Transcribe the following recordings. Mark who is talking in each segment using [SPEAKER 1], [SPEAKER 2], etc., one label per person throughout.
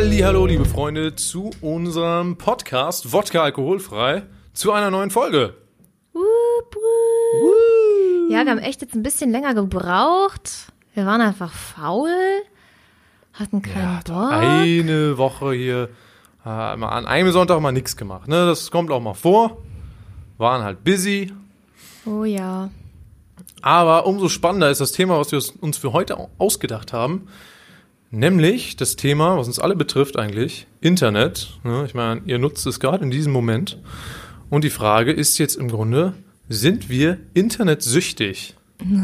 [SPEAKER 1] Hallo, liebe Freunde, zu unserem Podcast Wodka alkoholfrei zu einer neuen Folge.
[SPEAKER 2] Wup, wup. Ja, wir haben echt jetzt ein bisschen länger gebraucht. Wir waren einfach faul, hatten keinen
[SPEAKER 1] Ja,
[SPEAKER 2] Bock.
[SPEAKER 1] eine Woche hier äh, mal an einem Sonntag mal nichts gemacht. Ne? Das kommt auch mal vor. Waren halt busy.
[SPEAKER 2] Oh ja.
[SPEAKER 1] Aber umso spannender ist das Thema, was wir uns für heute au- ausgedacht haben. Nämlich das Thema, was uns alle betrifft eigentlich, Internet. Ne? Ich meine, ihr nutzt es gerade in diesem Moment. Und die Frage ist jetzt im Grunde, sind wir internetsüchtig?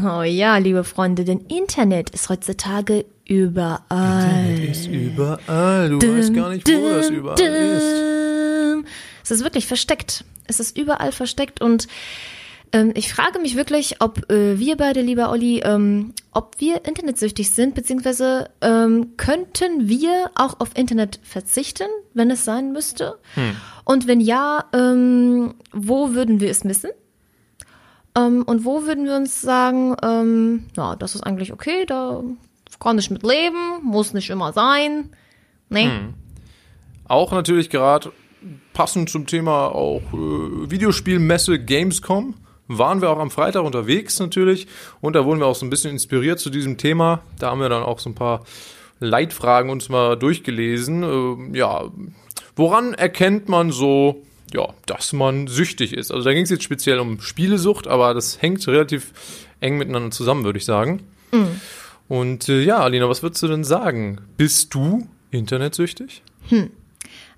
[SPEAKER 2] Oh ja, liebe Freunde, denn Internet ist heutzutage überall.
[SPEAKER 1] Internet ist überall. Du weißt gar nicht, wo das überall ist.
[SPEAKER 2] ist. Es ist wirklich versteckt. Es ist überall versteckt und ähm, ich frage mich wirklich, ob äh, wir beide, lieber Olli, ähm, ob wir internetsüchtig sind, beziehungsweise ähm, könnten wir auch auf Internet verzichten, wenn es sein müsste? Und wenn ja, ähm, wo würden wir es missen? Ähm, und wo würden wir uns sagen, ähm, ja, das ist eigentlich okay, da kann ich mit leben, muss nicht immer sein. Nee.
[SPEAKER 1] Auch natürlich gerade passend zum Thema auch äh, Videospielmesse Gamescom waren wir auch am Freitag unterwegs natürlich und da wurden wir auch so ein bisschen inspiriert zu diesem Thema. Da haben wir dann auch so ein paar Leitfragen uns mal durchgelesen. Äh, ja, woran erkennt man so, ja, dass man süchtig ist? Also da ging es jetzt speziell um Spielesucht, aber das hängt relativ eng miteinander zusammen, würde ich sagen. Und äh, ja, Alina, was würdest du denn sagen? Bist du internetsüchtig?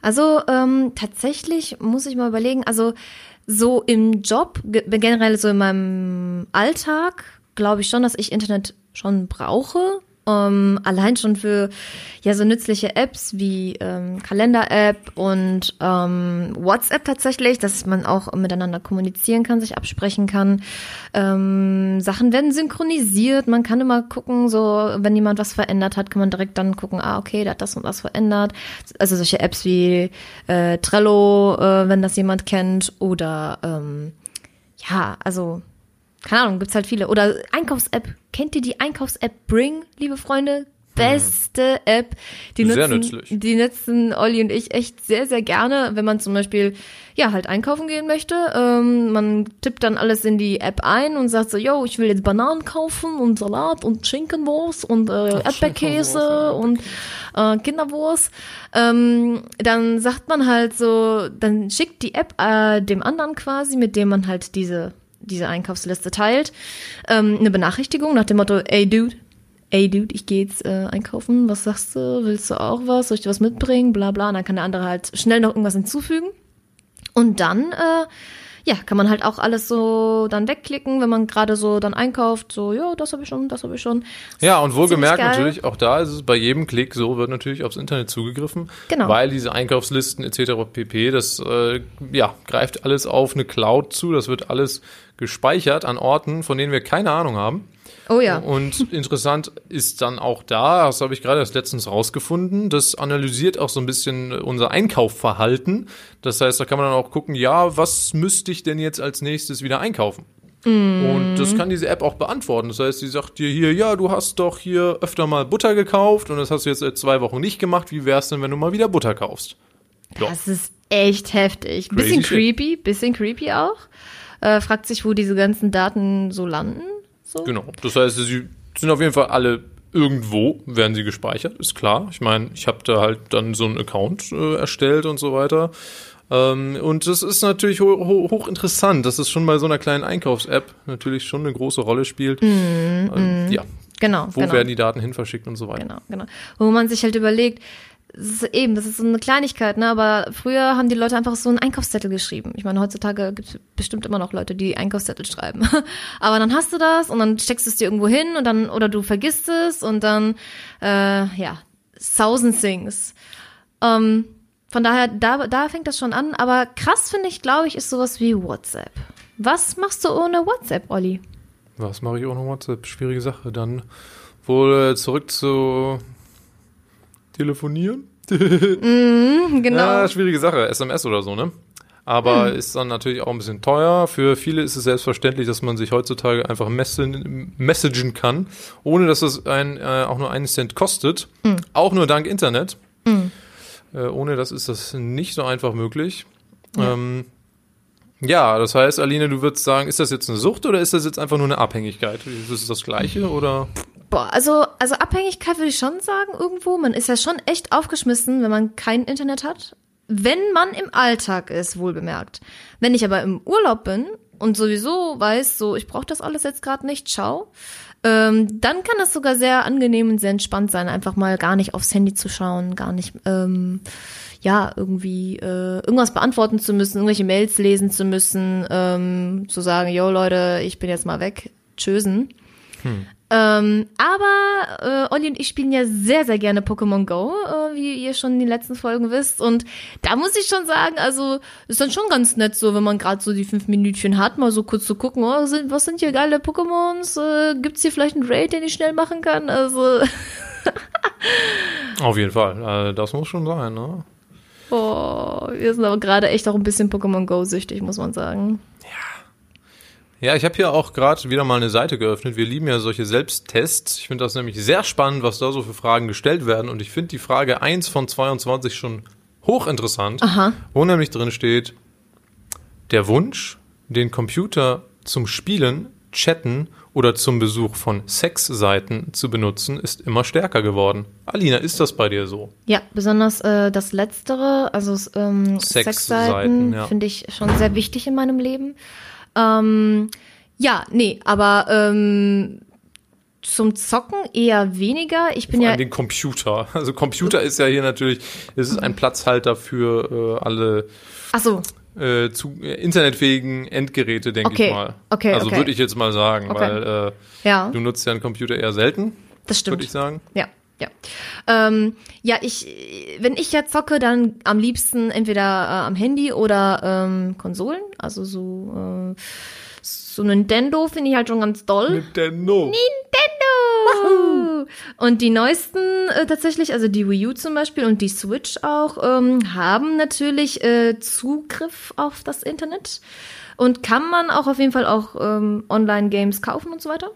[SPEAKER 2] Also ähm, tatsächlich muss ich mal überlegen, also so im Job, ge- generell so in meinem Alltag, glaube ich schon, dass ich Internet schon brauche. Ähm, allein schon für ja so nützliche Apps wie ähm, Kalender-App und ähm, WhatsApp tatsächlich, dass man auch miteinander kommunizieren kann, sich absprechen kann. Ähm, Sachen werden synchronisiert, man kann immer gucken, so wenn jemand was verändert hat, kann man direkt dann gucken, ah okay, der hat das und das verändert. Also solche Apps wie äh, Trello, äh, wenn das jemand kennt, oder ähm, ja, also keine Ahnung, gibt's halt viele. Oder Einkaufs-App. Kennt ihr die Einkaufs-App Bring, liebe Freunde? Beste App. Die
[SPEAKER 1] Sehr
[SPEAKER 2] nutzen,
[SPEAKER 1] nützlich.
[SPEAKER 2] die nutzen Olli und ich echt sehr, sehr gerne, wenn man zum Beispiel, ja, halt einkaufen gehen möchte. Ähm, man tippt dann alles in die App ein und sagt so, yo, ich will jetzt Bananen kaufen und Salat und Schinkenwurst und äh, Erdbeerkäse
[SPEAKER 1] ja.
[SPEAKER 2] und äh, Kinderwurst. Ähm, dann sagt man halt so, dann schickt die App äh, dem anderen quasi, mit dem man halt diese diese Einkaufsliste teilt, ähm, eine Benachrichtigung nach dem Motto, ey Dude, ey Dude, ich gehe jetzt äh, einkaufen, was sagst du, willst du auch was, soll ich dir was mitbringen, bla bla, und dann kann der andere halt schnell noch irgendwas hinzufügen. Und dann, äh, ja, kann man halt auch alles so dann wegklicken, wenn man gerade so dann einkauft, so, ja, das habe ich schon, das habe ich schon.
[SPEAKER 1] Ja, und wohlgemerkt natürlich, auch da ist es bei jedem Klick so, wird natürlich aufs Internet zugegriffen.
[SPEAKER 2] Genau.
[SPEAKER 1] Weil diese Einkaufslisten etc. pp, das äh, ja, greift alles auf eine Cloud zu, das wird alles gespeichert an Orten, von denen wir keine Ahnung haben.
[SPEAKER 2] Oh ja.
[SPEAKER 1] Und interessant ist dann auch da, das habe ich gerade erst letztens rausgefunden, das analysiert auch so ein bisschen unser Einkaufverhalten. Das heißt, da kann man dann auch gucken, ja, was müsste ich denn jetzt als nächstes wieder einkaufen? Und das kann diese App auch beantworten. Das heißt, sie sagt dir hier, ja, du hast doch hier öfter mal Butter gekauft und das hast du jetzt seit zwei Wochen nicht gemacht. Wie wär's denn, wenn du mal wieder Butter kaufst? Ja.
[SPEAKER 2] Das ist echt heftig. Bisschen
[SPEAKER 1] shit.
[SPEAKER 2] creepy, bisschen creepy auch. Äh, fragt sich, wo diese ganzen Daten so landen. So.
[SPEAKER 1] Genau. Das heißt, sie sind auf jeden Fall alle irgendwo, werden sie gespeichert, ist klar. Ich meine, ich habe da halt dann so einen Account äh, erstellt und so weiter. Ähm, und das ist natürlich ho ho hochinteressant, dass es schon bei so einer kleinen Einkaufs-App natürlich schon eine große Rolle spielt. ähm, ja,
[SPEAKER 2] Genau,
[SPEAKER 1] wo
[SPEAKER 2] genau.
[SPEAKER 1] werden die Daten hin verschickt und so weiter.
[SPEAKER 2] Genau, genau. Wo man sich halt überlegt, das ist eben, das ist so eine Kleinigkeit, ne? Aber früher haben die Leute einfach so einen Einkaufszettel geschrieben. Ich meine, heutzutage gibt es bestimmt immer noch Leute, die Einkaufszettel schreiben. Aber dann hast du das und dann steckst du es dir irgendwo hin und dann, oder du vergisst es und dann, äh, ja, thousand things. Ähm, von daher, da, da fängt das schon an. Aber krass finde ich, glaube ich, ist sowas wie WhatsApp. Was machst du ohne WhatsApp, Olli?
[SPEAKER 1] Was mache ich ohne WhatsApp? Schwierige Sache. Dann wohl äh, zurück zu telefonieren.
[SPEAKER 2] Genau.
[SPEAKER 1] Ja, schwierige Sache. SMS oder so, ne? Aber ist dann natürlich auch ein bisschen teuer. Für viele ist es selbstverständlich, dass man sich heutzutage einfach messen, messagen kann, ohne dass es ein, äh, auch nur einen Cent kostet. Auch nur dank Internet. Äh, ohne das ist das nicht so einfach möglich. Ja. Ähm, ja, das heißt, Aline, du würdest sagen, ist das jetzt eine Sucht oder ist das jetzt einfach nur eine Abhängigkeit? Ist das das Gleiche oder?
[SPEAKER 2] Boah, also, also Abhängigkeit würde ich schon sagen irgendwo. Man ist ja schon echt aufgeschmissen, wenn man kein Internet hat. Wenn man im Alltag ist, wohl bemerkt. Wenn ich aber im Urlaub bin und sowieso weiß, so, ich brauche das alles jetzt gerade nicht, ciao, ähm, dann kann das sogar sehr angenehm und sehr entspannt sein, einfach mal gar nicht aufs Handy zu schauen, gar nicht, ähm, ja, irgendwie äh, irgendwas beantworten zu müssen, irgendwelche Mails lesen zu müssen, ähm, zu sagen, yo Leute, ich bin jetzt mal weg, tschösen. Hm. Ähm, aber äh, Olli und ich spielen ja sehr, sehr gerne Pokémon Go, äh, wie ihr schon in den letzten Folgen wisst. Und da muss ich schon sagen, also ist dann schon ganz nett so, wenn man gerade so die fünf Minütchen hat, mal so kurz zu gucken, oh, sind, was sind hier geile Pokémons? Äh, gibt's hier vielleicht einen Raid, den ich schnell machen kann? Also
[SPEAKER 1] Auf jeden Fall, äh, das muss schon sein, ne?
[SPEAKER 2] Oh, wir sind aber gerade echt auch ein bisschen Pokémon Go süchtig, muss man sagen.
[SPEAKER 1] Ja, ich habe hier auch gerade wieder mal eine Seite geöffnet. Wir lieben ja solche Selbsttests. Ich finde das nämlich sehr spannend, was da so für Fragen gestellt werden. Und ich finde die Frage 1 von 22 schon hochinteressant,
[SPEAKER 2] Aha.
[SPEAKER 1] wo nämlich drin steht, der Wunsch, den Computer zum Spielen, Chatten oder zum Besuch von Sexseiten zu benutzen, ist immer stärker geworden. Alina, ist das bei dir so?
[SPEAKER 2] Ja, besonders äh, das Letztere, also ähm,
[SPEAKER 1] Sexseiten,
[SPEAKER 2] Sexseiten,
[SPEAKER 1] ja.
[SPEAKER 2] finde ich schon sehr wichtig in meinem Leben. Ähm, ja, nee, aber ähm, zum Zocken eher weniger. Ich bin
[SPEAKER 1] Vor
[SPEAKER 2] ja
[SPEAKER 1] den Computer. Also Computer ist ja hier natürlich, es ist ein Platzhalter für äh, alle
[SPEAKER 2] Ach so,
[SPEAKER 1] äh, zu, äh, internetfähigen Endgeräte, denke
[SPEAKER 2] Okay,
[SPEAKER 1] ich mal.
[SPEAKER 2] okay,
[SPEAKER 1] Also
[SPEAKER 2] okay.
[SPEAKER 1] würde ich jetzt mal sagen, weil äh,
[SPEAKER 2] ja,
[SPEAKER 1] du nutzt ja einen Computer eher selten,
[SPEAKER 2] das stimmt.
[SPEAKER 1] würde ich sagen.
[SPEAKER 2] Ja, ja. Ähm, ja, ich, wenn ich ja zocke, dann am liebsten entweder äh, am Handy oder ähm, Konsolen. Also so, äh, so Nintendo finde ich halt schon ganz doll.
[SPEAKER 1] Nintendo.
[SPEAKER 2] Nintendo! Und die neuesten äh, tatsächlich, also die Wii U zum Beispiel und die Switch auch, ähm, haben natürlich äh, Zugriff auf das Internet. Und kann man auch auf jeden Fall auch ähm, Online-Games kaufen und so weiter.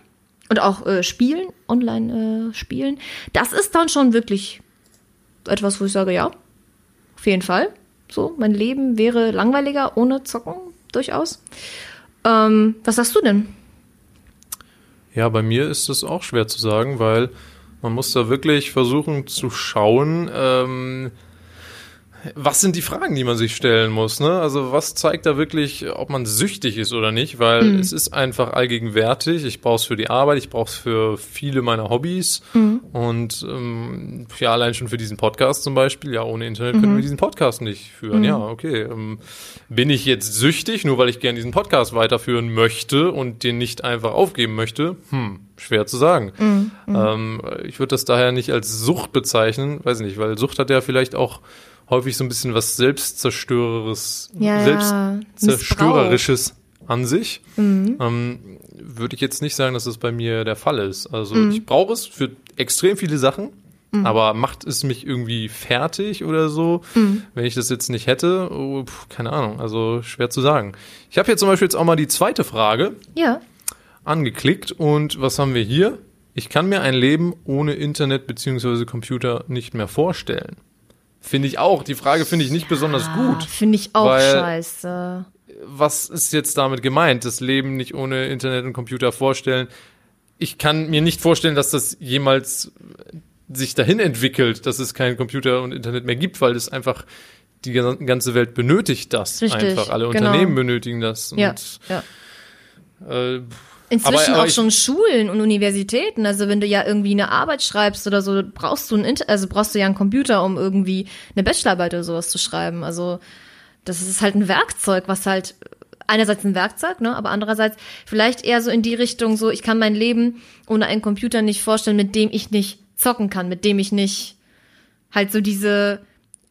[SPEAKER 2] Und auch äh, spielen, online äh, spielen. Das ist dann schon wirklich etwas, wo ich sage, ja, auf jeden Fall. So, mein Leben wäre langweiliger ohne Zocken, durchaus. Ähm, was sagst du denn?
[SPEAKER 1] Ja, bei mir ist das auch schwer zu sagen, weil man muss da wirklich versuchen zu schauen, ähm, was sind die Fragen, die man sich stellen muss, ne? Also was zeigt da wirklich, ob man süchtig ist oder nicht, weil
[SPEAKER 2] Mhm.
[SPEAKER 1] es ist einfach allgegenwärtig. Ich brauche es für die Arbeit, ich brauche es für viele meiner Hobbys
[SPEAKER 2] Mhm.
[SPEAKER 1] und ähm, ja, allein schon für diesen Podcast zum Beispiel. Ja, ohne Internet
[SPEAKER 2] Mhm.
[SPEAKER 1] können wir diesen Podcast nicht führen. Ja, okay. Ähm, bin ich jetzt süchtig, nur weil ich gerne diesen Podcast weiterführen möchte und den nicht einfach aufgeben möchte? Hm, schwer zu sagen.
[SPEAKER 2] Mhm.
[SPEAKER 1] Ähm, ich würde das daher nicht als Sucht bezeichnen, weiß nicht, weil Sucht hat ja vielleicht auch häufig so ein bisschen was Selbstzerstöreres,
[SPEAKER 2] Ja,
[SPEAKER 1] Selbstzerstörerisches an sich.
[SPEAKER 2] Mhm.
[SPEAKER 1] Ähm, würde ich jetzt nicht sagen, dass das bei mir der Fall ist. Also
[SPEAKER 2] Mhm.
[SPEAKER 1] ich brauche es für extrem viele Sachen, aber macht es mich irgendwie fertig oder so,
[SPEAKER 2] Mhm.
[SPEAKER 1] wenn ich das jetzt nicht hätte? Oh, pf, keine Ahnung, also schwer zu sagen. Ich habe hier zum Beispiel jetzt auch mal die zweite Frage
[SPEAKER 2] Ja.
[SPEAKER 1] angeklickt und was haben wir hier? Ich kann mir ein Leben ohne Internet beziehungsweise Computer nicht mehr vorstellen. Finde ich auch. Die Frage finde ich nicht besonders gut.
[SPEAKER 2] Finde ich auch scheiße.
[SPEAKER 1] Was ist jetzt damit gemeint? Das Leben nicht ohne Internet und Computer vorstellen. Ich kann mir nicht vorstellen, dass das jemals sich dahin entwickelt, dass es keinen Computer und Internet mehr gibt, weil es einfach die ganze Welt benötigt das
[SPEAKER 2] Richtig,
[SPEAKER 1] einfach. Alle
[SPEAKER 2] genau.
[SPEAKER 1] Unternehmen benötigen das.
[SPEAKER 2] Ja, ja.
[SPEAKER 1] äh,
[SPEAKER 2] Inzwischen
[SPEAKER 1] Aber- aber
[SPEAKER 2] auch schon Schulen und Universitäten. Also wenn du ja irgendwie eine Arbeit schreibst oder so, brauchst du ein Inter also brauchst du ja einen Computer, um irgendwie eine Bachelorarbeit oder sowas zu schreiben. Also das ist halt ein Werkzeug, was halt einerseits ein Werkzeug, ne, aber andererseits vielleicht eher so in die Richtung so, ich kann mein Leben ohne einen Computer nicht vorstellen, mit dem ich nicht zocken kann, mit dem ich nicht halt so diese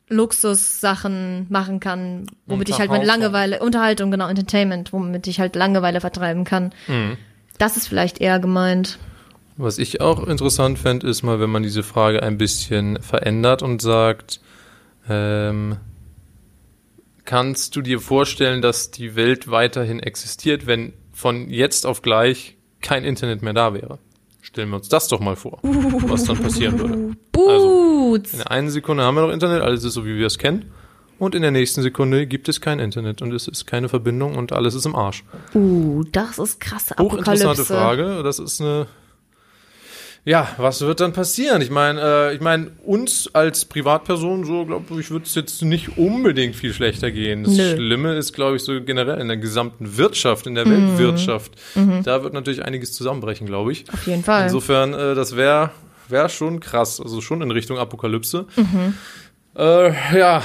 [SPEAKER 2] Luxussachen machen kann, womit ich halt meine
[SPEAKER 1] Unterhaltung.
[SPEAKER 2] Langeweile, Unterhaltung, genau, Entertainment, womit ich halt Langeweile vertreiben kann. Das ist vielleicht eher gemeint.
[SPEAKER 1] Was ich auch interessant fände, ist mal, wenn man diese Frage ein bisschen verändert und sagt, ähm, kannst du dir vorstellen, dass die Welt weiterhin existiert, wenn von jetzt auf gleich kein Internet mehr da wäre? Stellen wir uns das doch mal vor, was dann passieren würde. Also. In der einen Sekunde haben wir noch Internet, alles ist so, wie wir es kennen. Und in der nächsten Sekunde gibt es kein Internet und es ist keine Verbindung und alles ist im Arsch.
[SPEAKER 2] Uh, das ist krasse
[SPEAKER 1] Hochinteressante
[SPEAKER 2] Apokalypse.
[SPEAKER 1] Frage. Das ist eine. Ja, was wird dann passieren? Ich meine, äh, ich meine, uns als Privatperson, so glaube ich, wird es jetzt nicht unbedingt viel schlechter gehen. Das
[SPEAKER 2] Nö.
[SPEAKER 1] Schlimme ist, glaube ich, so generell in der gesamten Wirtschaft, in der
[SPEAKER 2] Mhm.
[SPEAKER 1] Weltwirtschaft. Da wird natürlich einiges zusammenbrechen, glaube ich.
[SPEAKER 2] Auf jeden Fall.
[SPEAKER 1] Insofern, äh, das wäre wär schon krass, also schon in Richtung Apokalypse.
[SPEAKER 2] Mhm.
[SPEAKER 1] Äh, ja,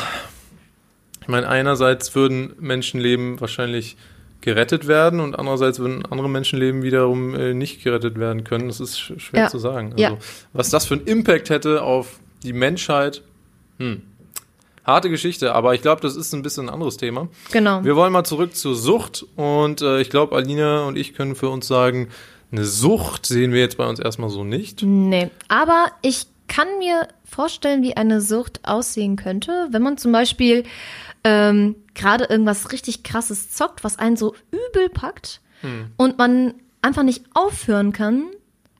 [SPEAKER 1] ich meine, einerseits würden Menschenleben wahrscheinlich gerettet werden und andererseits würden andere Menschenleben wiederum äh, nicht gerettet werden können. Das ist sch schwer
[SPEAKER 2] Ja.
[SPEAKER 1] zu sagen. Also,
[SPEAKER 2] Ja.
[SPEAKER 1] Was das für einen Impact hätte auf die Menschheit, hm. Harte Geschichte, aber ich glaube, das ist ein bisschen ein anderes Thema.
[SPEAKER 2] genau.
[SPEAKER 1] Wir wollen mal zurück zur Sucht und äh, ich glaube, Alina und ich können für uns sagen, eine Sucht sehen wir jetzt bei uns erstmal so nicht.
[SPEAKER 2] Nee, aber ich kann mir vorstellen, wie eine Sucht aussehen könnte, wenn man zum Beispiel ähm, gerade irgendwas richtig krasses zockt, was einen so übel packt und man einfach nicht aufhören kann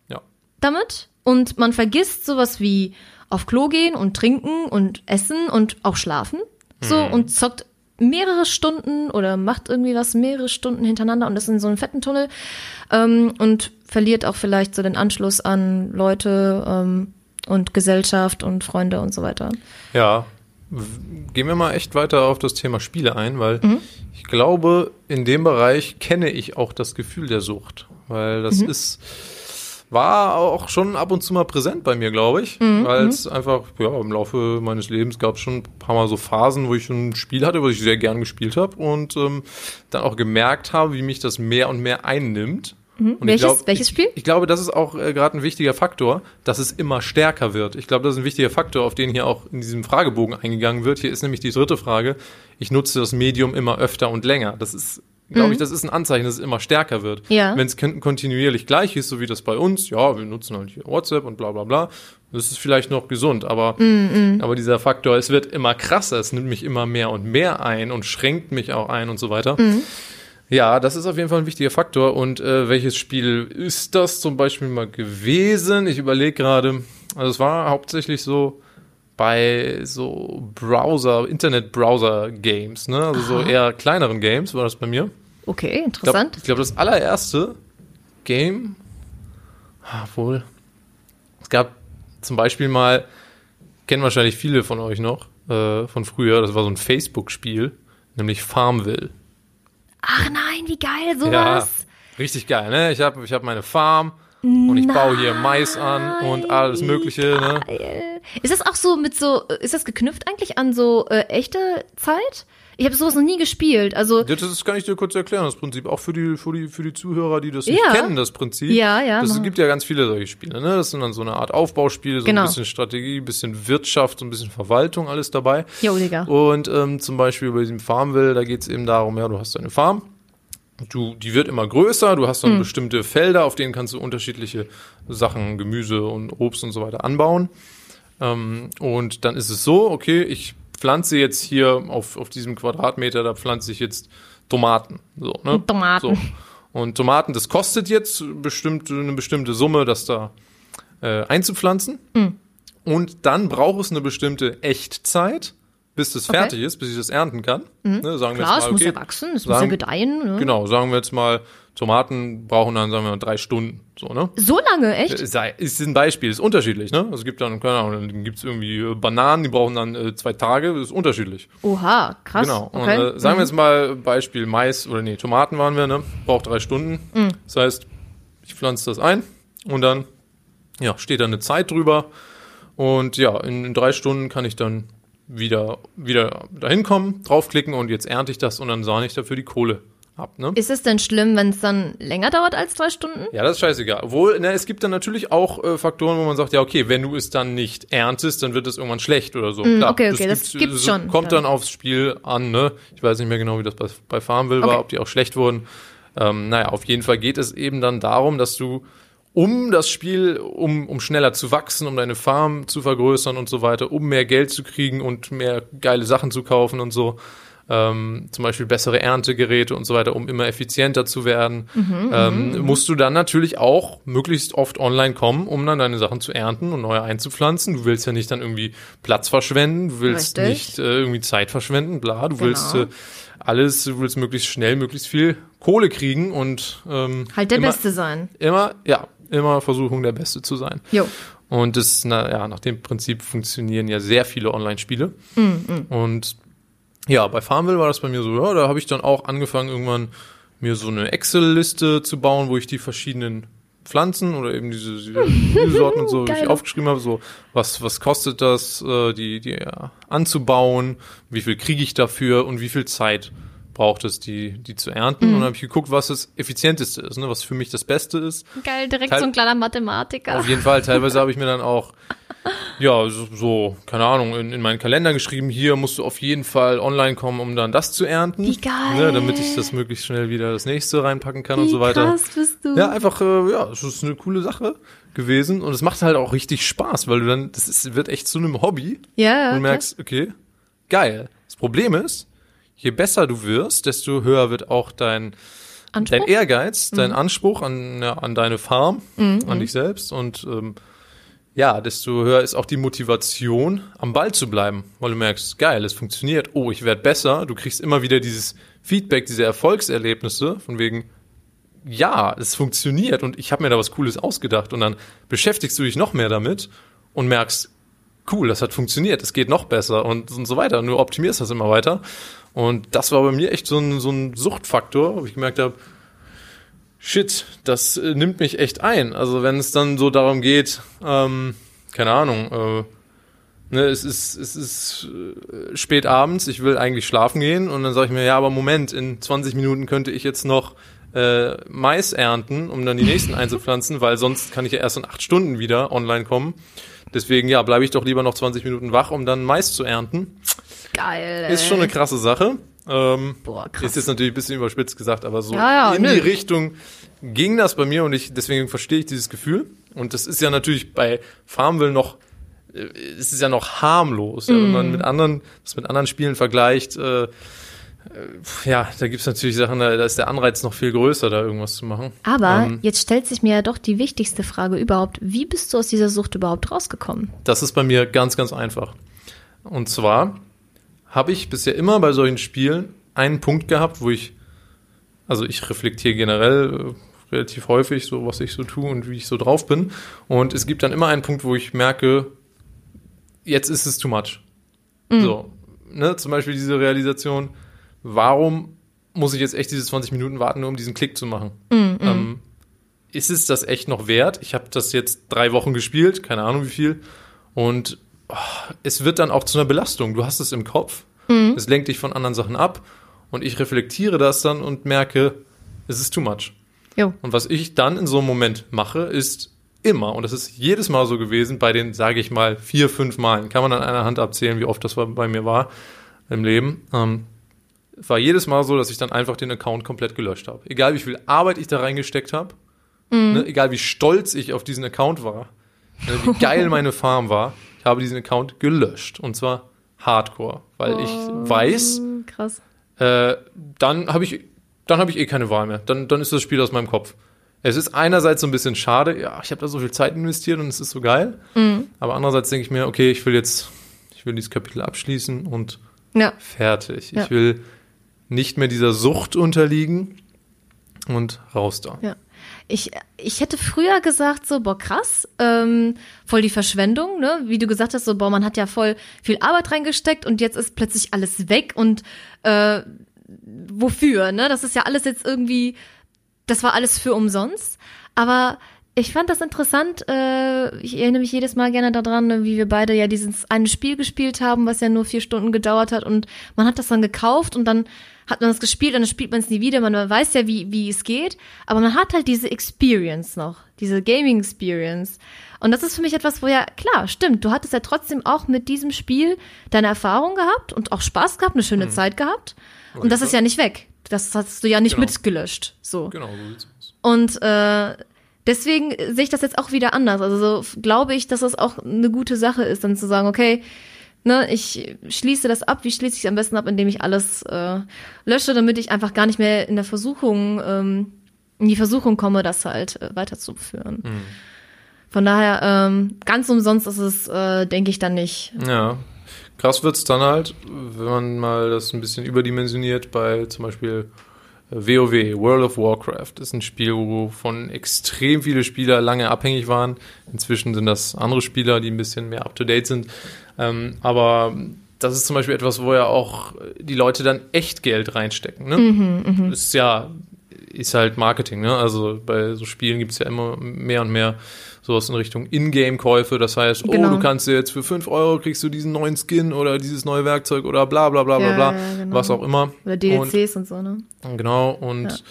[SPEAKER 1] Ja.
[SPEAKER 2] damit und man vergisst sowas wie auf Klo gehen und trinken und essen und auch schlafen so und zockt mehrere Stunden oder macht irgendwie was mehrere Stunden hintereinander und ist in so einem fetten Tunnel ähm, und verliert auch vielleicht so den Anschluss an Leute ähm, und Gesellschaft und Freunde und so weiter.
[SPEAKER 1] Ja. Gehen wir mal echt weiter auf das Thema Spiele ein, weil
[SPEAKER 2] Mhm.
[SPEAKER 1] ich glaube, in dem Bereich kenne ich auch das Gefühl der Sucht, weil das
[SPEAKER 2] Mhm.
[SPEAKER 1] ist war auch schon ab und zu mal präsent bei mir, glaube ich,
[SPEAKER 2] Mhm,
[SPEAKER 1] weil es einfach ja im Laufe meines Lebens gab es schon ein paar Mal so Phasen, wo ich ein Spiel hatte, was ich sehr gern gespielt habe und ähm, dann auch gemerkt habe, wie mich das mehr und mehr einnimmt.
[SPEAKER 2] Mhm. Welches-
[SPEAKER 1] glaub,
[SPEAKER 2] welches Spiel?
[SPEAKER 1] Ich, ich glaube, das ist auch äh, gerade ein wichtiger Faktor, dass es immer stärker wird. Ich glaube, das ist ein wichtiger Faktor, auf den hier auch in diesem Fragebogen eingegangen wird. Hier ist nämlich die dritte Frage. Ich nutze das Medium immer öfter und länger. Das ist, glaube ich, das ist ein Anzeichen, dass es immer stärker wird.
[SPEAKER 2] Mhm. Ja.
[SPEAKER 1] Wenn es kon- kontinuierlich gleich ist, so wie das bei uns, ja, wir nutzen halt hier WhatsApp und bla bla bla, das ist vielleicht noch gesund, aber,
[SPEAKER 2] Mhm,
[SPEAKER 1] aber dieser Faktor, es wird immer krasser, es nimmt mich immer mehr und mehr ein und schränkt mich auch ein und so weiter.
[SPEAKER 2] Mhm.
[SPEAKER 1] Ja, das ist auf jeden Fall ein wichtiger Faktor. Und äh, welches Spiel ist das zum Beispiel mal gewesen? Ich überlege gerade, also es war hauptsächlich so bei so Browser, Internet-Browser-Games, ne? Also so eher kleineren Games war das bei mir.
[SPEAKER 2] Okay,
[SPEAKER 1] Ich glaube,
[SPEAKER 2] interessant.
[SPEAKER 1] glaub, das allererste Game, ah, wohl, es gab zum Beispiel mal, kennen wahrscheinlich viele von euch noch, äh, von früher, das war so ein Facebook-Spiel, nämlich Farmville.
[SPEAKER 2] Ach nein, wie geil sowas.
[SPEAKER 1] richtig geil, ne? Ich habe ich hab meine Farm und ich baue hier Mais an und alles Mögliche, ne?
[SPEAKER 2] Ist das auch so mit so, ist das geknüpft eigentlich an so äh, echte Zeit? Ich habe sowas noch nie gespielt. Also
[SPEAKER 1] Das ist, kann ich dir kurz erklären, das Prinzip. Auch für die, für die, für die Zuhörer, die das nicht
[SPEAKER 2] Ja.
[SPEAKER 1] kennen, das Prinzip.
[SPEAKER 2] Ja, ja,
[SPEAKER 1] Das
[SPEAKER 2] mach-
[SPEAKER 1] gibt ja ganz viele solche Spiele, ne? Das sind dann so eine Art Aufbauspiele, so
[SPEAKER 2] Genau.
[SPEAKER 1] ein bisschen Strategie, ein bisschen Wirtschaft, so ein bisschen Verwaltung, alles dabei.
[SPEAKER 2] Jo, Digga.
[SPEAKER 1] Und ähm, zum Beispiel bei diesem Farmville, da geht es eben darum, ja, du hast deine Farm, du, die wird immer größer, du hast dann bestimmte Felder, auf denen kannst du unterschiedliche Sachen, Gemüse und Obst und so weiter anbauen. Ähm, und dann ist es so, okay, ich pflanze jetzt hier auf, auf diesem Quadratmeter, da pflanze ich jetzt Tomaten. So, ne?
[SPEAKER 2] Tomaten.
[SPEAKER 1] So. Und Tomaten, das kostet jetzt bestimmt, eine bestimmte Summe, das da äh, einzupflanzen.
[SPEAKER 2] Hm.
[SPEAKER 1] Und dann braucht es eine bestimmte Echtzeit, bis das
[SPEAKER 2] Okay.
[SPEAKER 1] fertig ist, bis ich das ernten kann. Ne, sagen wir
[SPEAKER 2] Klar,
[SPEAKER 1] jetzt
[SPEAKER 2] es
[SPEAKER 1] mal,
[SPEAKER 2] muss
[SPEAKER 1] okay,
[SPEAKER 2] ja wachsen, es muss ja
[SPEAKER 1] sagen-
[SPEAKER 2] gedeihen. Ne?
[SPEAKER 1] Genau, sagen wir jetzt mal, Tomaten brauchen dann, sagen wir mal, drei Stunden. So, ne?
[SPEAKER 2] So lange, echt?
[SPEAKER 1] Ist ist ein Beispiel, ist unterschiedlich, ne? Also es gibt dann, keine Ahnung, dann gibt's irgendwie äh, Bananen, die brauchen dann äh, zwei Tage, das ist unterschiedlich.
[SPEAKER 2] Oha, krass.
[SPEAKER 1] Genau.
[SPEAKER 2] Okay.
[SPEAKER 1] Und, äh, sagen wir jetzt mal Beispiel Mais oder nee, Tomaten waren wir, ne? Braucht drei Stunden.
[SPEAKER 2] Mhm.
[SPEAKER 1] Das heißt, ich pflanze das ein und dann ja, steht da eine Zeit drüber. Und ja, in, in drei Stunden kann ich dann wieder, wieder dahin kommen, draufklicken und jetzt ernte ich das und dann sahne ich dafür die Kohle ab. Ne?
[SPEAKER 2] Ist es denn schlimm, wenn es dann länger dauert als drei Stunden?
[SPEAKER 1] Ja, das ist scheißegal. Obwohl, ne, es gibt dann natürlich auch äh, Faktoren, wo man sagt, ja, okay, wenn du es dann nicht erntest, dann wird es irgendwann schlecht oder so. Klar,
[SPEAKER 2] Mm, okay, okay, das gibt's
[SPEAKER 1] so-
[SPEAKER 2] schon,
[SPEAKER 1] Kommt
[SPEAKER 2] ja.
[SPEAKER 1] dann aufs Spiel an, ne? Ich weiß nicht mehr genau, wie das bei, bei Farmville
[SPEAKER 2] Okay.
[SPEAKER 1] war, ob die auch schlecht wurden. Ähm, naja, auf jeden Fall geht es eben dann darum, dass du um das Spiel, um, um schneller zu wachsen, um deine Farm zu vergrößern und so weiter, um mehr Geld zu kriegen und mehr geile Sachen zu kaufen und so, ähm, zum Beispiel bessere Erntegeräte und so weiter, um immer effizienter zu werden,
[SPEAKER 2] Mhm,
[SPEAKER 1] ähm, musst du dann natürlich auch möglichst oft online kommen, um dann deine Sachen zu ernten und neue einzupflanzen. Du willst ja nicht dann irgendwie Platz verschwenden, du willst
[SPEAKER 2] Richtig.
[SPEAKER 1] nicht äh, irgendwie Zeit verschwenden, bla, du
[SPEAKER 2] Genau.
[SPEAKER 1] willst äh, alles, du willst möglichst schnell, möglichst viel Kohle kriegen und ähm,
[SPEAKER 2] Halt der
[SPEAKER 1] immer,
[SPEAKER 2] Beste sein.
[SPEAKER 1] Immer, ja, immer Versuchung der Beste zu sein.
[SPEAKER 2] Jo.
[SPEAKER 1] Und das, na, ja, nach dem Prinzip funktionieren ja sehr viele Online-Spiele.
[SPEAKER 2] Mm,
[SPEAKER 1] Und ja, bei Farmville war das bei mir so, ja, da habe ich dann auch angefangen, irgendwann mir so eine Excel-Liste zu bauen, wo ich die verschiedenen Pflanzen oder eben diese, diese Gemüsesorten und so, wie ich aufgeschrieben habe, so was was kostet das, äh, die die ja, anzubauen, wie viel kriege ich dafür und wie viel Zeit braucht es, die die zu ernten. Und dann habe ich geguckt, was das effizienteste ist, ne, was für mich das Beste ist.
[SPEAKER 2] Geil, direkt
[SPEAKER 1] Teil-
[SPEAKER 2] so ein kleiner Mathematiker.
[SPEAKER 1] Auf jeden Fall. Teilweise habe ich mir dann auch, ja, so, so keine Ahnung, in, in meinen Kalender geschrieben, hier musst du auf jeden Fall online kommen, um dann das zu ernten.
[SPEAKER 2] Wie geil.
[SPEAKER 1] Ne, damit ich das möglichst schnell wieder das nächste reinpacken kann und
[SPEAKER 2] Wie
[SPEAKER 1] so weiter.
[SPEAKER 2] krass bist du.
[SPEAKER 1] Ja, einfach, äh, ja, es ist eine coole Sache gewesen und es macht halt auch richtig Spaß, weil du dann, das ist, wird echt zu einem Hobby
[SPEAKER 2] ja,
[SPEAKER 1] und du merkst, okay, geil. Das Problem ist, je besser du wirst, desto höher wird auch dein,
[SPEAKER 2] Anspruch?
[SPEAKER 1] dein Ehrgeiz, dein Anspruch an, ja, an deine Farm, an dich selbst. Und ähm, ja, desto höher ist auch die Motivation, am Ball zu bleiben, weil du merkst, geil, es funktioniert, oh, ich werde besser, du kriegst immer wieder dieses Feedback, diese Erfolgserlebnisse, von wegen, ja, es funktioniert und ich habe mir da was Cooles ausgedacht. Und dann beschäftigst du dich noch mehr damit und merkst, cool, das hat funktioniert, es geht noch besser und, und so weiter. Du optimierst das immer weiter. Und das war bei mir echt so ein, so ein Suchtfaktor, wo ich gemerkt habe, shit, das äh, nimmt mich echt ein. Also wenn es dann so darum geht, ähm, keine Ahnung, äh, ne, es ist, es ist äh, spät abends, ich will eigentlich schlafen gehen und dann sage ich mir, ja, aber Moment, in 20 Minuten könnte ich jetzt noch äh, Mais ernten, um dann die nächsten einzupflanzen, weil sonst kann ich ja erst in acht Stunden wieder online kommen. Deswegen, ja, bleibe ich doch lieber noch 20 Minuten wach, um dann Mais zu ernten.
[SPEAKER 2] Geil. Ey.
[SPEAKER 1] Ist schon eine krasse Sache. Ähm,
[SPEAKER 2] Boah, krass.
[SPEAKER 1] ist jetzt natürlich ein bisschen überspitzt gesagt, aber so
[SPEAKER 2] Ja, ja,
[SPEAKER 1] in
[SPEAKER 2] nö.
[SPEAKER 1] die Richtung ging das bei mir und ich deswegen verstehe ich dieses Gefühl. Und das ist ja natürlich bei Farmville noch, äh, es ist ja noch harmlos, ja, wenn
[SPEAKER 2] Mhm.
[SPEAKER 1] man mit anderen, das mit anderen Spielen vergleicht. Äh, ja, da gibt's natürlich Sachen, da, ist der Anreiz noch viel größer, da irgendwas zu machen.
[SPEAKER 2] Aber
[SPEAKER 1] Ähm,
[SPEAKER 2] jetzt stellt sich mir ja doch die wichtigste Frage überhaupt. Wie bist du aus dieser Sucht überhaupt rausgekommen?
[SPEAKER 1] Das ist bei mir ganz, ganz einfach. Und zwar habe ich bisher immer bei solchen Spielen einen Punkt gehabt, wo ich, also ich reflektiere generell äh, relativ häufig so, was ich so tue und wie ich so drauf bin. Und es gibt dann immer einen Punkt, wo ich merke, jetzt ist es too much. So, ne, zum Beispiel diese Realisation, warum muss ich jetzt echt diese 20 Minuten warten, nur um diesen Klick zu machen? Ähm, ist es das echt noch wert? Ich habe das jetzt drei Wochen gespielt, keine Ahnung wie viel. Und oh, es wird dann auch zu einer Belastung. Du hast es im Kopf. Es lenkt dich von anderen Sachen ab. Und ich reflektiere das dann und merke, es ist too much.
[SPEAKER 2] Jo.
[SPEAKER 1] Und was ich dann in so einem Moment mache, ist immer, und das ist jedes Mal so gewesen, bei den, sage ich mal, vier, fünf Malen, kann man an einer Hand abzählen, wie oft das bei mir war im Leben, ähm, war jedes Mal so, dass ich dann einfach den Account komplett gelöscht habe. Egal wie viel Arbeit ich da reingesteckt habe, ne, egal wie stolz ich auf diesen Account war, ne, wie geil meine Farm war, ich habe diesen Account gelöscht. Und zwar hardcore, weil ich weiß,
[SPEAKER 2] Krass.
[SPEAKER 1] äh, dann habe ich, dann habe ich eh keine Wahl mehr. Dann, dann ist das Spiel aus meinem Kopf. Es ist einerseits so ein bisschen schade, ja, ich habe da so viel Zeit investiert und es ist so geil. Aber andererseits denke ich mir, okay, ich will jetzt, ich will dieses Kapitel abschließen und
[SPEAKER 2] Ja.
[SPEAKER 1] fertig.
[SPEAKER 2] Ja.
[SPEAKER 1] Ich will nicht mehr dieser Sucht unterliegen und raus da.
[SPEAKER 2] Ja. Ich, ich hätte früher gesagt, so, boah, krass, ähm, voll die Verschwendung, ne? Wie du gesagt hast, so, boah, man hat ja voll viel Arbeit reingesteckt und jetzt ist plötzlich alles weg und äh, wofür, ne? Das ist ja alles jetzt irgendwie, das war alles für umsonst. Aber ich fand das interessant, äh, ich erinnere mich jedes Mal gerne daran, wie wir beide ja dieses eine Spiel gespielt haben, was ja nur vier Stunden gedauert hat und man hat das dann gekauft und dann hat man das gespielt und dann spielt man es nie wieder, man weiß ja, wie, wie es geht, aber man hat halt diese Experience noch, diese Gaming Experience. Und das ist für mich etwas, wo ja, klar, stimmt, du hattest ja trotzdem auch mit diesem Spiel deine Erfahrung gehabt und auch Spaß gehabt, eine schöne Zeit gehabt. Und das ist ja nicht weg. Das hast du ja nicht
[SPEAKER 1] Genau.
[SPEAKER 2] mitgelöscht. So.
[SPEAKER 1] Genau, so.
[SPEAKER 2] Und äh, deswegen sehe ich das jetzt auch wieder anders. Also so glaube ich, dass das auch eine gute Sache ist, dann zu sagen, okay, ne, ich schließe das ab. Wie schließe ich es am besten ab, indem ich alles äh, lösche, damit ich einfach gar nicht mehr in der Versuchung, ähm, in die Versuchung komme, das halt äh, weiterzuführen.
[SPEAKER 1] Mhm.
[SPEAKER 2] Von daher, ähm, ganz umsonst ist es, äh, denke ich, dann nicht.
[SPEAKER 1] Ja. Krass wird's dann halt, wenn man mal das ein bisschen überdimensioniert bei zum Beispiel WoW, World of Warcraft, ist ein Spiel, wovon extrem viele Spieler lange abhängig waren. Inzwischen sind das andere Spieler, die ein bisschen mehr up-to-date sind. Ähm, aber das ist zum Beispiel etwas, wo ja auch die Leute dann echt Geld reinstecken. Ne?
[SPEAKER 2] Mhm,
[SPEAKER 1] Ist ja, ist halt Marketing. Ne? Also bei so Spielen gibt's ja immer mehr und mehr sowas in Richtung Ingame-Käufe. Das heißt, oh,
[SPEAKER 2] Genau.
[SPEAKER 1] du kannst dir jetzt für 5 Euro kriegst du diesen neuen Skin oder dieses neue Werkzeug oder bla bla bla bla
[SPEAKER 2] Ja,
[SPEAKER 1] bla,
[SPEAKER 2] ja, genau.
[SPEAKER 1] was auch immer.
[SPEAKER 2] Oder DLCs und, so, ne?
[SPEAKER 1] Und, genau, und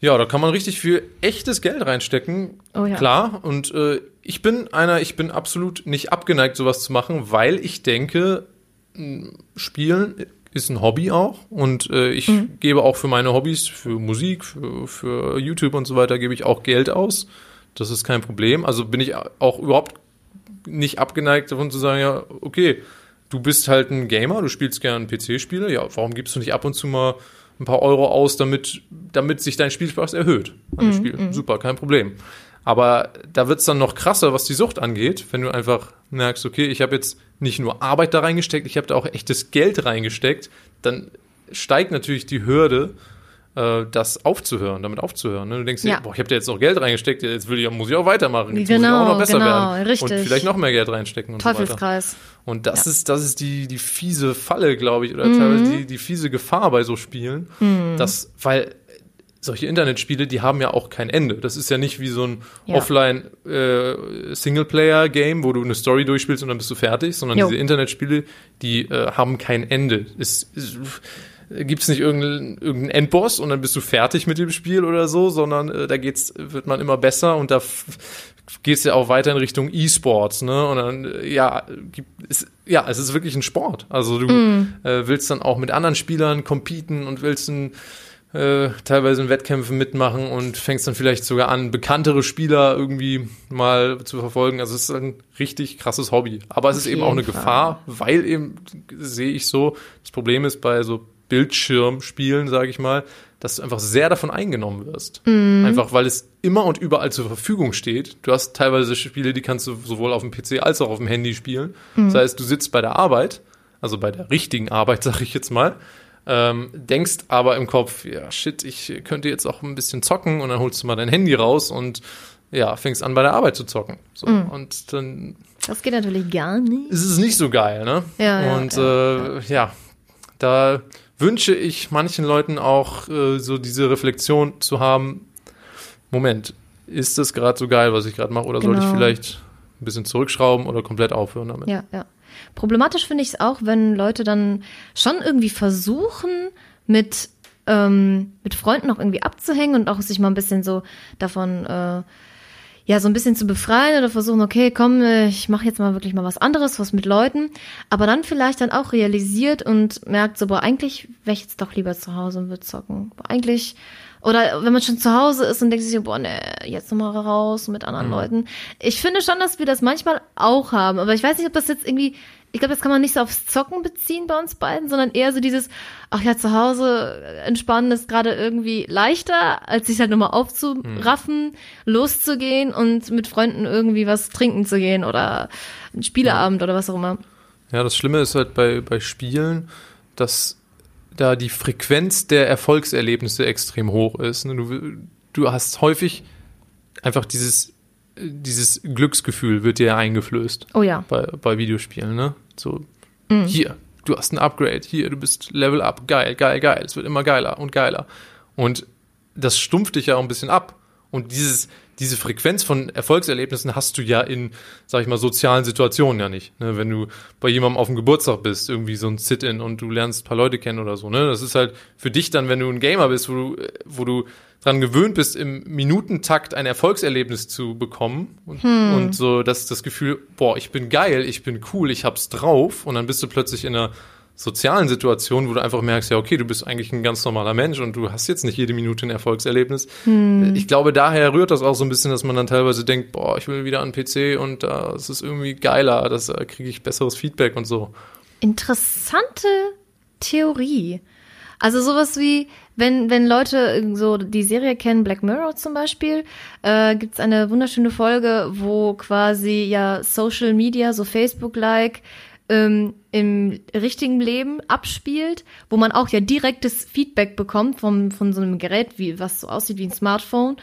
[SPEAKER 1] ja. da kann man richtig viel echtes Geld reinstecken.
[SPEAKER 2] Oh ja.
[SPEAKER 1] Klar, und äh, ich bin einer, ich bin absolut nicht abgeneigt, sowas zu machen, weil ich denke, Spielen ist ein Hobby auch und äh, ich
[SPEAKER 2] Mhm.
[SPEAKER 1] gebe auch für meine Hobbys, für Musik, für, für YouTube und so weiter, gebe ich auch Geld aus. Das ist kein Problem. Also bin ich auch überhaupt nicht abgeneigt davon zu sagen, ja, okay, du bist halt ein Gamer, du spielst gerne PC-Spiele, ja, warum gibst du nicht ab und zu mal ein paar Euro aus, damit, damit sich dein Spielspaß erhöht dem Spiel? Super, kein Problem. Aber da wird's dann noch krasser, was die Sucht angeht, wenn du einfach merkst, okay, ich habe jetzt nicht nur Arbeit da reingesteckt, ich habe da auch echtes Geld reingesteckt, dann steigt natürlich die Hürde, äh, das aufzuhören, damit aufzuhören. Ne? Du denkst dir,
[SPEAKER 2] Ja.
[SPEAKER 1] boah, ich habe da jetzt auch Geld reingesteckt, jetzt will ich, muss ich auch weitermachen, jetzt muss ich
[SPEAKER 2] Genau,
[SPEAKER 1] auch noch besser
[SPEAKER 2] genau,
[SPEAKER 1] werden.
[SPEAKER 2] richtig.
[SPEAKER 1] Und vielleicht noch mehr Geld reinstecken und so weiter.
[SPEAKER 2] Teufelskreis.
[SPEAKER 1] Und das
[SPEAKER 2] Ja.
[SPEAKER 1] ist, das ist die, die fiese Falle, glaube ich, oder
[SPEAKER 2] Mhm.
[SPEAKER 1] teilweise die, die fiese Gefahr bei so Spielen. Das, weil solche Internetspiele, die haben ja auch kein Ende. Das ist ja nicht wie so ein
[SPEAKER 2] Ja.
[SPEAKER 1] offline äh, Singleplayer-Game, wo du eine Story durchspielst und dann bist du fertig, sondern
[SPEAKER 2] Jo.
[SPEAKER 1] diese Internetspiele, die äh, haben kein Ende. Es, es gibt's nicht irgendeinen irgendeinen Endboss und dann bist du fertig mit dem Spiel oder so, sondern äh, da geht's, wird man immer besser und da geht's ja auch weiter in Richtung E-Sports, ne? Und dann, äh, ja, gibt, es, ja, es ist wirklich ein Sport. Also du äh, willst dann auch mit anderen Spielern competen und willst ein äh, teilweise in Wettkämpfen mitmachen und fängst dann vielleicht sogar an, bekanntere Spieler irgendwie mal zu verfolgen. Also es ist ein richtig krasses Hobby. Aber es
[SPEAKER 2] Auf
[SPEAKER 1] ist eben auch eine
[SPEAKER 2] Fall.
[SPEAKER 1] Gefahr, weil eben, sehe ich so, das Problem ist bei so Bildschirmspielen, sage ich mal, dass du einfach sehr davon eingenommen wirst. Einfach weil es immer und überall zur Verfügung steht. Du hast teilweise Spiele, die kannst du sowohl auf dem PC als auch auf dem Handy spielen. Das heißt, du sitzt bei der Arbeit, also bei der richtigen Arbeit, sage ich jetzt mal, ähm, denkst aber im Kopf, ja, shit, ich könnte jetzt auch ein bisschen zocken und dann holst du mal dein Handy raus und ja, fängst an bei der Arbeit zu zocken. So, Und dann
[SPEAKER 2] Das geht natürlich gar nicht.
[SPEAKER 1] ist es nicht so geil, ne?
[SPEAKER 2] Ja, ja,
[SPEAKER 1] und
[SPEAKER 2] ja,
[SPEAKER 1] äh, ja, da wünsche ich manchen Leuten auch äh, so diese Reflexion zu haben. Moment, ist das gerade so geil, was ich gerade mache, oder sollte ich
[SPEAKER 2] Genau.
[SPEAKER 1] vielleicht ein bisschen zurückschrauben oder komplett aufhören damit?
[SPEAKER 2] Ja, ja. Problematisch finde ich es auch, wenn Leute dann schon irgendwie versuchen, mit, ähm, mit Freunden auch irgendwie abzuhängen und auch sich mal ein bisschen so davon, äh, ja, so ein bisschen zu befreien oder versuchen, okay, komm, ich mache jetzt mal wirklich mal was anderes, was mit Leuten, aber dann vielleicht dann auch realisiert und merkt so, boah, eigentlich wäre ich jetzt doch lieber zu Hause und würde zocken. Boah, eigentlich, oder wenn man schon zu Hause ist und denkt sich, so, boah, ne, jetzt nochmal raus mit anderen Leuten. Ich finde schon, dass wir das manchmal auch haben, aber ich weiß nicht, ob das jetzt irgendwie, ich glaube, das kann man nicht so aufs Zocken beziehen bei uns beiden, sondern eher so dieses, ach ja, zu Hause entspannen ist gerade irgendwie leichter, als sich halt nochmal aufzuraffen, loszugehen und mit Freunden irgendwie was trinken zu gehen oder einen Spieleabend oder was auch immer.
[SPEAKER 1] Ja, das Schlimme ist halt bei, bei Spielen, dass da die Frequenz der Erfolgserlebnisse extrem hoch ist. ne? Du, du hast häufig einfach dieses, dieses Glücksgefühl wird dir eingeflößt
[SPEAKER 2] Oh ja.
[SPEAKER 1] bei, bei Videospielen, ne? So,
[SPEAKER 2] Mhm.
[SPEAKER 1] hier, du hast ein Upgrade, hier, du bist Level Up, geil, geil, geil. Es wird immer geiler und geiler. Und das stumpft dich ja auch ein bisschen ab. Und dieses, diese Frequenz von Erfolgserlebnissen hast du ja in, sag ich mal, sozialen Situationen ja nicht. Ne? Wenn du bei jemandem auf dem Geburtstag bist, irgendwie so ein Sit-in und du lernst ein paar Leute kennen oder so. Ne? Das ist halt für dich dann, wenn du ein Gamer bist, wo du, wo du dran gewöhnt bist, im Minutentakt ein Erfolgserlebnis zu bekommen und, und so das, das Gefühl, boah, ich bin geil, ich bin cool, ich hab's drauf und dann bist du plötzlich in einer sozialen Situationen, wo du einfach merkst, ja, okay, du bist eigentlich ein ganz normaler Mensch und du hast jetzt nicht jede Minute ein Erfolgserlebnis. Hm. Ich glaube, daher rührt das auch so ein bisschen, dass man dann teilweise denkt, boah, ich will wieder an PC und da äh, ist es irgendwie geiler, da äh, kriege ich besseres Feedback und so.
[SPEAKER 2] Interessante Theorie. Also sowas wie, wenn, wenn Leute so die Serie kennen, Black Mirror zum Beispiel, äh, gibt es eine wunderschöne Folge, wo quasi ja Social Media, so Facebook-like, ähm, im richtigen Leben abspielt, wo man auch ja direktes Feedback bekommt vom, von so einem Gerät, wie, was so aussieht wie ein Smartphone,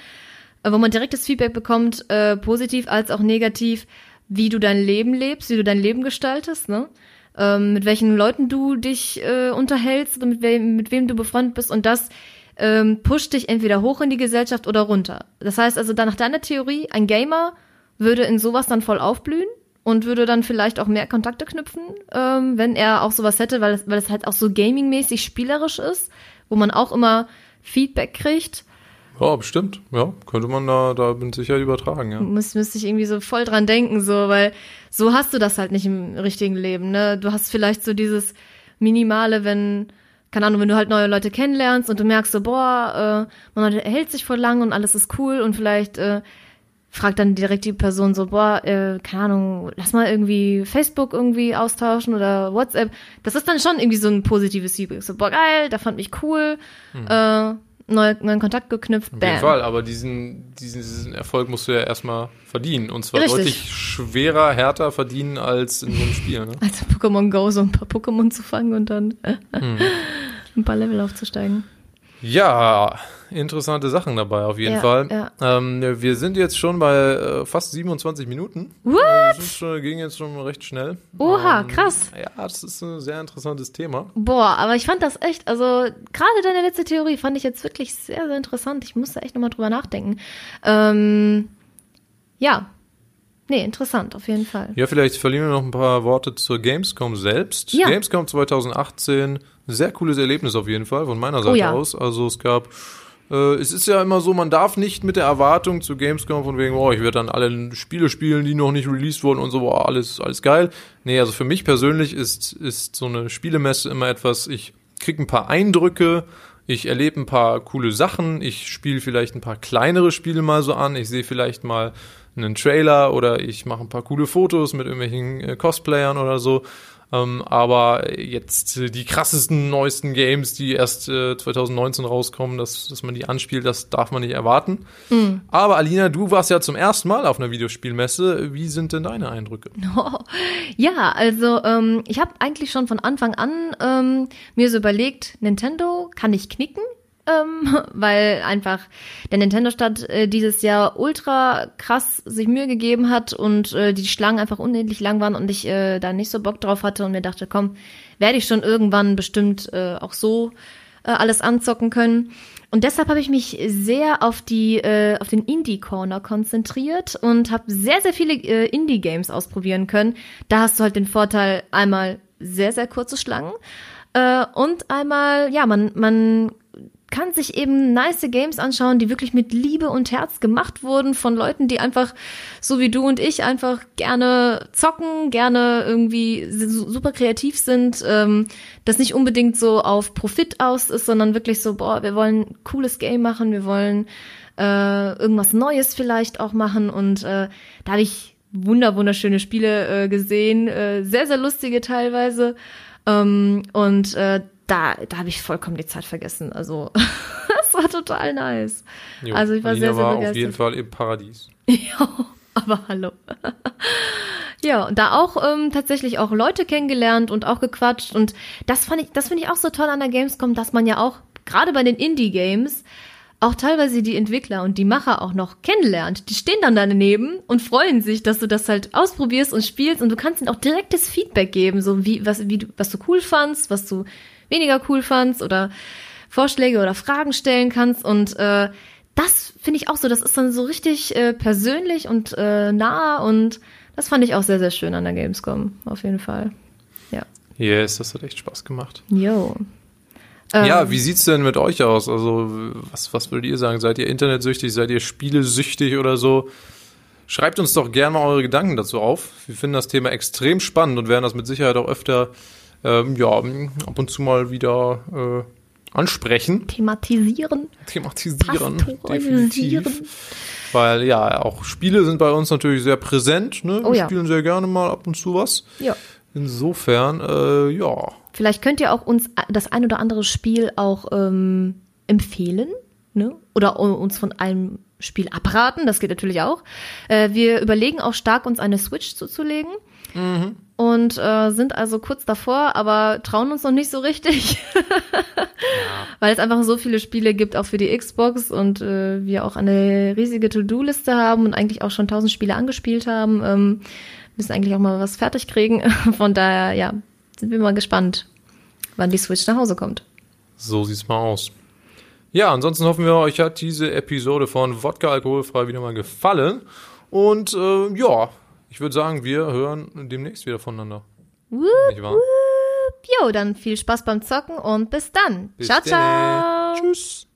[SPEAKER 2] äh, wo man direktes Feedback bekommt, äh, positiv als auch negativ, wie du dein Leben lebst, wie du dein Leben gestaltest, ne? Ähm, mit welchen Leuten du dich äh, unterhältst oder mit wem, mit wem du befreundet bist und das ähm, pusht dich entweder hoch in die Gesellschaft oder runter. Das heißt also, dann nach deiner Theorie, ein Gamer würde in sowas dann voll aufblühen und würde dann vielleicht auch mehr Kontakte knüpfen, ähm, wenn er auch sowas hätte, weil es, weil es halt auch so gamingmäßig spielerisch ist, wo man auch immer Feedback kriegt.
[SPEAKER 1] Ja, bestimmt. Ja, könnte man da, da bin sicher übertragen, ja.
[SPEAKER 2] Muss, müsste ich irgendwie so voll dran denken, so, weil so hast du das halt nicht im richtigen Leben, ne? Du hast vielleicht so dieses Minimale, wenn, keine Ahnung, wenn du halt neue Leute kennenlernst und du merkst so, boah, äh, man hält sich voll lang und alles ist cool und vielleicht, äh, fragt dann direkt die Person so, boah, äh, keine Ahnung, lass mal irgendwie Facebook irgendwie austauschen oder WhatsApp. Das ist dann schon irgendwie so ein positives Feedback. So, boah, geil, da fand mich cool, hm. äh, neu, neuen Kontakt geknüpft,
[SPEAKER 1] bam. Auf jeden Fall, aber diesen, diesen, diesen Erfolg musst du ja erstmal verdienen. Und zwar Richtig. deutlich schwerer, härter verdienen als in so einem Spiel. Ne?
[SPEAKER 2] Als Pokémon Go so ein paar Pokémon zu fangen und dann hm. ein paar Level aufzusteigen.
[SPEAKER 1] Ja, interessante Sachen dabei auf jeden ja, Fall. Ja. Ähm, wir sind jetzt schon bei äh, fast 27 Minuten.
[SPEAKER 2] What?
[SPEAKER 1] Das schon, ging jetzt schon recht schnell.
[SPEAKER 2] Oha, ähm, krass.
[SPEAKER 1] Ja, das ist ein sehr interessantes Thema.
[SPEAKER 2] Boah, aber ich fand das echt, also gerade deine letzte Theorie fand ich jetzt wirklich sehr, sehr interessant. Ich musste echt nochmal drüber nachdenken. Ähm, ja, Nee, interessant, auf jeden Fall.
[SPEAKER 1] Ja, vielleicht verlieren wir noch ein paar Worte zur Gamescom selbst. Ja. Gamescom 2018, sehr cooles Erlebnis auf jeden Fall von meiner Seite oh ja. aus. Also es gab äh, es ist ja immer so, man darf nicht mit der Erwartung zu Gamescom von wegen, oh, ich werde dann alle Spiele spielen, die noch nicht released wurden und so, boah, alles, alles geil. Nee, also für mich persönlich ist, ist so eine Spielemesse immer etwas, ich krieg ein paar Eindrücke, ich erlebe ein paar coole Sachen, ich spiele vielleicht ein paar kleinere Spiele mal so an, ich sehe vielleicht mal einen Trailer oder ich mache ein paar coole Fotos mit irgendwelchen äh, Cosplayern oder so. Ähm, aber jetzt äh, die krassesten, neuesten Games, die erst äh, 2019 rauskommen, dass, dass man die anspielt, das darf man nicht erwarten. Mhm. Aber Alina, du warst ja zum ersten Mal auf einer Videospielmesse. Wie sind denn deine Eindrücke?
[SPEAKER 2] Oh, ja, also ähm, ich habe eigentlich schon von Anfang an ähm, mir so überlegt, Nintendo kann ich knicken ähm, weil einfach der Nintendo-Stadt äh, dieses Jahr ultra krass sich Mühe gegeben hat und äh, die Schlangen einfach unendlich lang waren und ich äh, da nicht so Bock drauf hatte und mir dachte, komm, werde ich schon irgendwann bestimmt äh, auch so äh, alles anzocken können. Und deshalb habe ich mich sehr auf die äh, auf den Indie Corner konzentriert und habe sehr sehr viele äh, Indie Games ausprobieren können. Da hast du halt den Vorteil einmal sehr sehr kurze Schlangen äh, und einmal ja man man kann sich eben nice Games anschauen, die wirklich mit Liebe und Herz gemacht wurden von Leuten, die einfach, so wie du und ich, einfach gerne zocken, gerne irgendwie super kreativ sind, ähm, das nicht unbedingt so auf Profit aus ist, sondern wirklich so, boah, wir wollen ein cooles Game machen, wir wollen äh, irgendwas Neues vielleicht auch machen und äh, da habe ich wunder wunderschöne Spiele äh, gesehen, äh, sehr sehr lustige teilweise ähm, und äh, da, da habe ich vollkommen die Zeit vergessen. Also, das war total nice.
[SPEAKER 1] Jo, also, ich war Alina sehr, sehr war begeistert. auf jeden Fall im Paradies.
[SPEAKER 2] ja, aber hallo. ja, und da auch ähm, tatsächlich auch Leute kennengelernt und auch gequatscht. Und das fand ich, das finde ich auch so toll an der Gamescom, dass man ja auch, gerade bei den Indie-Games, auch teilweise die Entwickler und die Macher auch noch kennenlernt. Die stehen dann daneben und freuen sich, dass du das halt ausprobierst und spielst und du kannst ihnen auch direktes Feedback geben, so wie was wie du was du cool fandst, was du weniger cool fandst oder Vorschläge oder Fragen stellen kannst. Und äh, das finde ich auch so, das ist dann so richtig äh, persönlich und äh, nah und das fand ich auch sehr, sehr schön an der Gamescom, auf jeden Fall. Ja.
[SPEAKER 1] Yes, das hat echt Spaß gemacht.
[SPEAKER 2] Jo.
[SPEAKER 1] Ja, ähm, wie sieht's denn mit euch aus? Also, was, was würdet ihr sagen? Seid ihr internetsüchtig? Seid ihr spielesüchtig oder so? Schreibt uns doch gerne mal eure Gedanken dazu auf. Wir finden das Thema extrem spannend und werden das mit Sicherheit auch öfter ähm, ja, ab und zu mal wieder äh, ansprechen,
[SPEAKER 2] Thematisieren,
[SPEAKER 1] thematisieren, definitiv. Weil ja, auch Spiele sind bei uns natürlich sehr präsent. Ne?
[SPEAKER 2] Oh
[SPEAKER 1] Wir
[SPEAKER 2] ja.
[SPEAKER 1] spielen sehr gerne mal ab und zu was.
[SPEAKER 2] Ja.
[SPEAKER 1] Insofern, äh, ja,
[SPEAKER 2] Vielleicht könnt ihr auch uns das ein oder andere Spiel auch ähm, empfehlen, ne? Oder uns von einem Spiel abraten, das geht natürlich auch. Äh, wir überlegen auch stark, uns eine Switch zuzulegen. Und äh, sind also kurz davor, aber trauen uns noch nicht so richtig. Weil es einfach so viele Spiele gibt, auch für die Xbox und äh, wir auch eine riesige To-Do-Liste haben und eigentlich auch schon tausend Spiele angespielt haben. Ähm, müssen eigentlich auch mal was fertig kriegen. Von daher, ja, sind wir mal gespannt, wann die Switch nach Hause kommt.
[SPEAKER 1] so sieht's mal aus. Ja, ansonsten hoffen wir, euch hat diese Episode von Wodka Alkoholfrei wieder mal gefallen. Und äh, ja, ich würde sagen, wir hören demnächst wieder voneinander.
[SPEAKER 2] Wup,
[SPEAKER 1] Nicht wahr?
[SPEAKER 2] wup. Jo, dann viel Spaß beim Zocken und bis dann.
[SPEAKER 1] Bis
[SPEAKER 2] ciao,
[SPEAKER 1] denne.
[SPEAKER 2] ciao.
[SPEAKER 1] Tschüss.